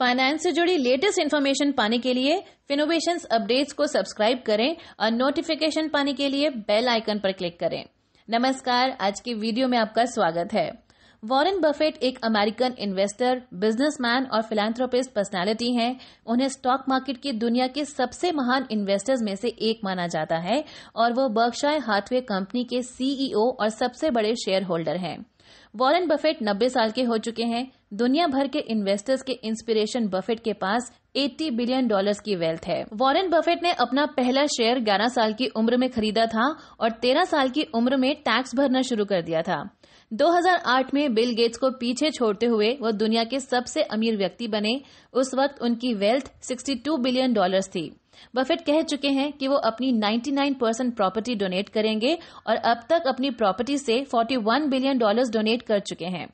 Finance से जुड़ी latest information पाने के लिए फिनोवेशन अपडेट्स को सब्सक्राइब करें और नोटिफिकेशन पाने के लिए बेल आइकन पर क्लिक करें। नमस्कार, आज के वीडियो में आपका स्वागत है। वॉरेन बफेट एक अमेरिकन इन्वेस्टर, बिजनेसमैन और फिलेंथ्रोपिस्ट पर्सनालिटी हैं। उन्हें स्टॉक मार्केट की दुनिया के सबसे महान इन्वेस्टर्स में से एक माना जाता है और वो बर्कशाय हाथवे कंपनी के सीईओ और सबसे बड़े शेयर होल्डर हैं। वॉरेन बफेट 90 साल के हो चुके हैं। दुनिया भर के इन्वेस्टर्स के इंस्पिरेशन बफेट के पास 80 बिलियन डॉलर्स की वेल्थ है। वॉरेन बफेट ने अपना पहला शेयर 11 साल की उम्र में खरीदा था और 13 साल की उम्र में टैक्स भरना शुरू कर दिया था। 2008 में बिल गेट्स को पीछे छोड़ते हुए वो दुनिया के सबसे अमीर व्यक्ति बने। उस वक्त उनकी वेल्थ 62 बिलियन डॉलर्स थी। बफेट कह चुके हैं कि वो अपनी 99 परसेंट प्रॉपर्टी डोनेट करेंगे और अब तक अपनी प्रॉपर्टी से 41 बिलियन डॉलर्स डोनेट कर चुके हैं।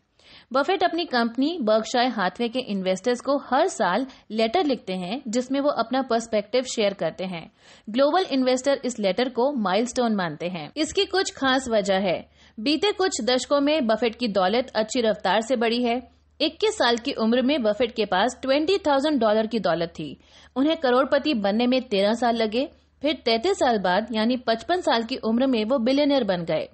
बफेट अपनी कंपनी बर्कशाय हाथवे के इन्वेस्टर्स को हर साल लेटर लिखते हैं, जिसमें वो अपना पर्सपेक्टिव शेयर करते हैं। ग्लोबल इन्वेस्टर इस लेटर को माइलस्टोन मानते हैं। इसकी कुछ खास वजह है। बीते कुछ दशकों में बफेट की दौलत अच्छी रफ्तार से बढ़ी है। 21 साल की उम्र में बफेट के पास 20,000 डॉलर की दौलत थी। उन्हें करोड़पति बनने में 13 साल लगे फिर 33 साल बाद यानी 55 साल की उम्र में वो बिलियनियर बन गए।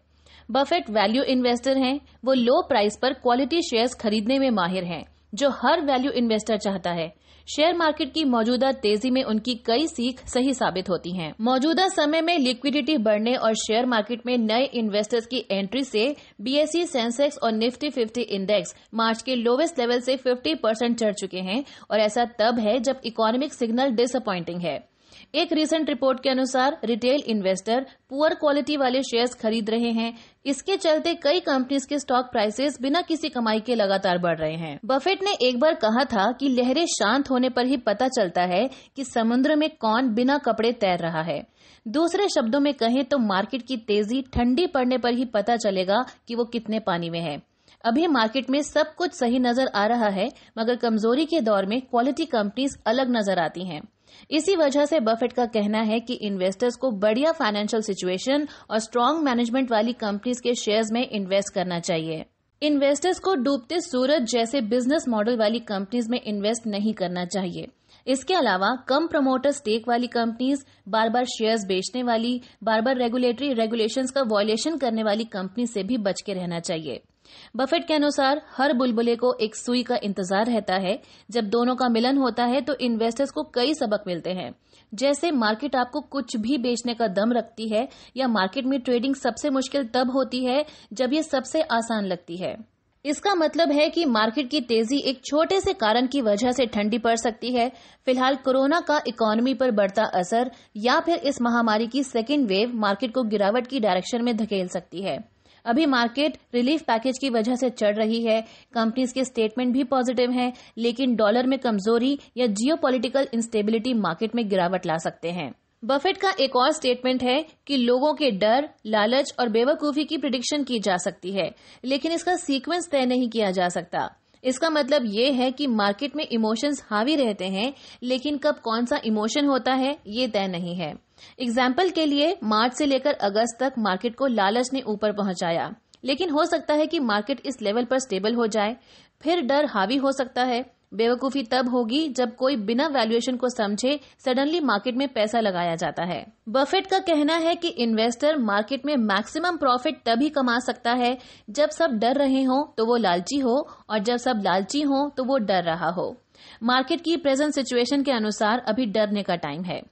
बफेट वैल्यू इन्वेस्टर हैं वो लो प्राइस पर क्वालिटी शेयर्स खरीदने में माहिर हैं जो हर वैल्यू इन्वेस्टर चाहता है। शेयर मार्केट की मौजूदा तेज़ी में उनकी कई सीख सही साबित होती हैं। मौजूदा समय में लिक्विडिटी बढ़ने और शेयर मार्केट में नए इन्वेस्टर्स की एंट्री से बीएसई सेंसेक्स और निफ्टी 50 इंडेक्स मार्च के लोवेस्ट लेवल से 50 परसेंट चढ़ चुके हैं और ऐसा तब है जब इकोनॉमिक सिग्नल डिसअपॉइंटिंग है एक रिसेंट रिपोर्ट के अनुसार रिटेल इन्वेस्टर पुअर क्वालिटी वाले शेयर्स खरीद रहे हैं। इसके चलते कई कंपनीज़ के स्टॉक प्राइसेस बिना किसी कमाई के लगातार बढ़ रहे हैं। बफेट ने एक बार कहा था कि लहरें शांत होने पर ही पता चलता है कि समुद्र में कौन बिना कपड़े तैर रहा है। दूसरे शब्दों में कहें तो मार्केट की तेज़ी ठंडी पड़ने पर ही पता चलेगा कि वो कितने पानी में है। अभी मार्केट में सब कुछ सही नज़र आ रहा है, मगर कमज़ोरी के दौर में क्वालिटी कंपनीज़ अलग नज़र आती हैं। इसी वजह से बफेट का कहना है कि इन्वेस्टर्स को बढ़िया फाइनेंशियल सिचुएशन और स्ट्रांग मैनेजमेंट वाली कंपनीज़ के शेयर्स में इन्वेस्ट करना चाहिए। इन्वेस्टर्स को डूबते सूरज जैसे बिज़नेस मॉडल वाली कंपनीज़ में इन्वेस्ट नहीं करना चाहिए। इसके अलावा कम प्रमोटर स्टेक वाली कंपनीज़ बार बार शेयर्स बेचने वाली बार बार रेगुलेटरी रेगुलेशंस का वॉयलेशन करने वाली कंपनी से भी बच के रहना चाहिए। बफेट के अनुसार, हर बुलबुले को एक सुई का इंतज़ार रहता है। जब दोनों का मिलन होता है तो इन्वेस्टर्स को कई सबक मिलते हैं। जैसे मार्केट आपको कुछ भी बेचने का दम रखती है, या मार्केट में ट्रेडिंग सबसे मुश्किल तब होती है, जब ये सबसे आसान लगती है। इसका मतलब है कि मार्केट की तेज़ी एक छोटे से कारण की वजह से ठंडी पड़ सकती है। फ़िलहाल कोरोना का इकोनॉमी पर बढ़ता असर, या फिर इस महामारी की सेकेंड वेव मार्केट को गिरावट की डायरेक्शन में धकेल सकती है। अभी मार्केट रिलीफ पैकेज की वजह से चढ़ रही है। कंपनीज़ के स्टेटमेंट भी पॉजिटिव हैं, लेकिन डॉलर में कमज़ोरी या जियो पॉलिटिकल इंस्टेबिलिटी मार्केट में गिरावट ला सकते हैं। बफेट का एक और स्टेटमेंट है कि लोगों के डर, लालच और बेवकूफ़ी की प्रिडिक्शन की जा सकती है, लेकिन इसका सीक्वेंस तय नहीं किया जा सकता। इसका मतलब ये है कि मार्केट में इमोशंस हावी रहते हैं, लेकिन कब कौन सा इमोशन होता है, ये तय नहीं है। एग्ज़ाम्पल के लिए मार्च से लेकर अगस्त तक मार्केट को लालच ने ऊपर पहुँचाया। लेकिन हो सकता है कि मार्केट इस लेवल पर स्टेबल हो जाए। फिर डर हावी हो सकता है। बेवकूफ़ी तब होगी जब कोई बिना वैल्यूएशन को समझे सडनली मार्केट में पैसा लगाया जाता है। बफेट का कहना है कि इन्वेस्टर मार्केट में मैक्सिमम प्रॉफिट तभी कमा सकता है जब सब डर रहे हो तो वो लालची हो और जब सब लालची हो तो वो डर रहा हो। मार्केट की प्रेजेंट सिचुएशन के अनुसार अभी डरने का टाइम है।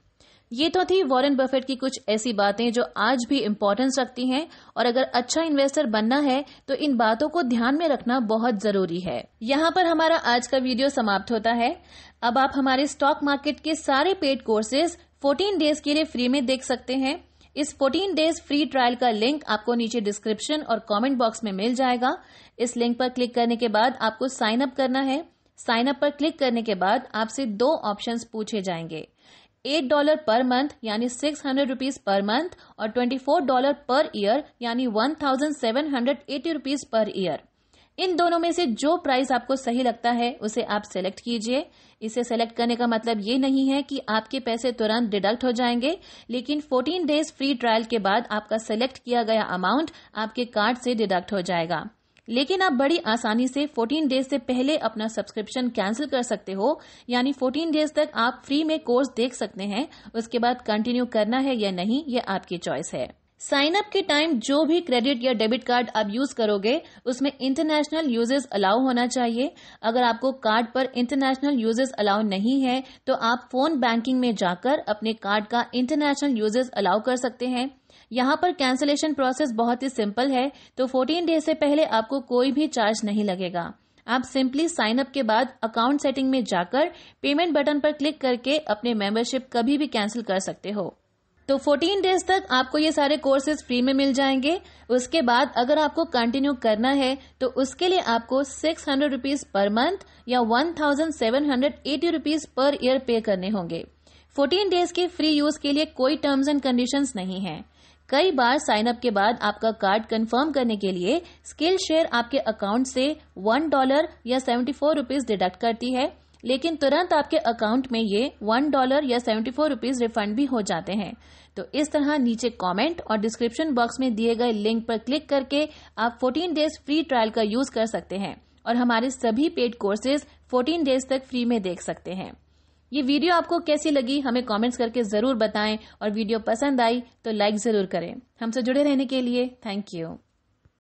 ये तो थी वॉरेन बफेट की कुछ ऐसी बातें जो आज भी इम्पोर्टेंस रखती हैं, और अगर अच्छा इन्वेस्टर बनना है तो इन बातों को ध्यान में रखना बहुत ज़रूरी है। यहाँ पर हमारा आज का वीडियो समाप्त होता है। अब आप हमारे स्टॉक मार्केट के सारे पेड कोर्सेज 14 डेज़ के लिए फ्री में देख सकते हैं। इस 14 डेज़ फ्री ट्रायल का लिंक आपको नीचे डिस्क्रिप्शन और कमेंट बॉक्स में मिल जाएगा। इस लिंक पर क्लिक करने के बाद आपको साइन अप करना है। साइन अप पर क्लिक करने के बाद आपसे दो ऑप्शंस पूछे जाएँगे। एट डॉलर पर मंथ, यानी six hundred rupees per month, और twenty four dollar per year, यानी one thousand seven hundred eighty rupees per year. इन दोनों में से जो प्राइस आपको सही लगता है, उसे आप सेलेक्ट कीजिए। इसे सेलेक्ट करने का मतलब ये नहीं है कि आपके पैसे तुरंत डिडक्ट हो जाएँगे, लेकिन 14 डेज़ फ्री ट्रायल के बाद आपका सेलेक्ट किया गया अमाउंट आपके कार्ड से डिडक्ट हो जाएगा। लेकिन आप बड़ी आसानी से 14 डेज़ से पहले अपना सब्सक्रिप्शन कैंसिल कर सकते हो। यानी 14 डेज़ तक आप फ्री में कोर्स देख सकते हैं। उसके बाद कंटिन्यू करना है या नहीं, ये आपकी चॉइस है। साइन अप के टाइम जो भी क्रेडिट या डेबिट कार्ड आप यूज़ करोगे, उसमें इंटरनेशनल यूजेस अलाउ होना चाहिए। अगर आपको कार्ड पर इंटरनेशनल यूजेस अलाउ नहीं है तो आप फ़ोन बैंकिंग में जाकर अपने कार्ड का इंटरनेशनल यूजेस अलाउ कर सकते हैं। यहाँ पर कैंसिलेशन प्रोसेस बहुत ही सिंपल है तो 14 डेज़ से पहले आपको कोई भी चार्ज नहीं लगेगा। आप सिंपली साइन अप के बाद अकाउंट सेटिंग में जाकर पेमेंट बटन पर क्लिक करके अपने मेंबरशिप कभी भी कैंसिल कर सकते हो। तो 14 डेज़ तक आपको ये सारे कोर्सेज फ्री में मिल जाएँगे। उसके बाद अगर आपको कंटिन्यू करना है तो उसके लिए आपको six hundred rupees per month या one thousand seven hundred eighty rupees per year pay करने होंगे। 14 डेज़ के फ्री यूज़ के लिए कोई टर्म्स एंड कंडीशंस नहीं है। कई बार साइन अप के बाद आपका कार्ड कंफर्म करने के लिए स्किल शेयर आपके अकाउंट से वन डॉलर या सेवेंटी फोर रुपीज़ डिडक्ट करती है। लेकिन तुरंत आपके अकाउंट में ये वन डॉलर या सेवेंटी फोर रुपीज़ रिफंड भी हो जाते हैं। तो इस तरह नीचे कमेंट और डिस्क्रिप्शन बॉक्स में दिए गए लिंक पर क्लिक करके आप 14 डेज़ फ्री ट्रायल का यूज़ कर सकते हैं और हमारे सभी पेड कोर्सेज 14 डेज़ तक फ्री में देख सकते हैं। ये वीडियो आपको कैसी लगी, हमें कमेंट्स करके ज़रूर बताएँ और वीडियो पसंद आई तो लाइक ज़रूर करें। हमसे जुड़े रहने के लिए थैंक यू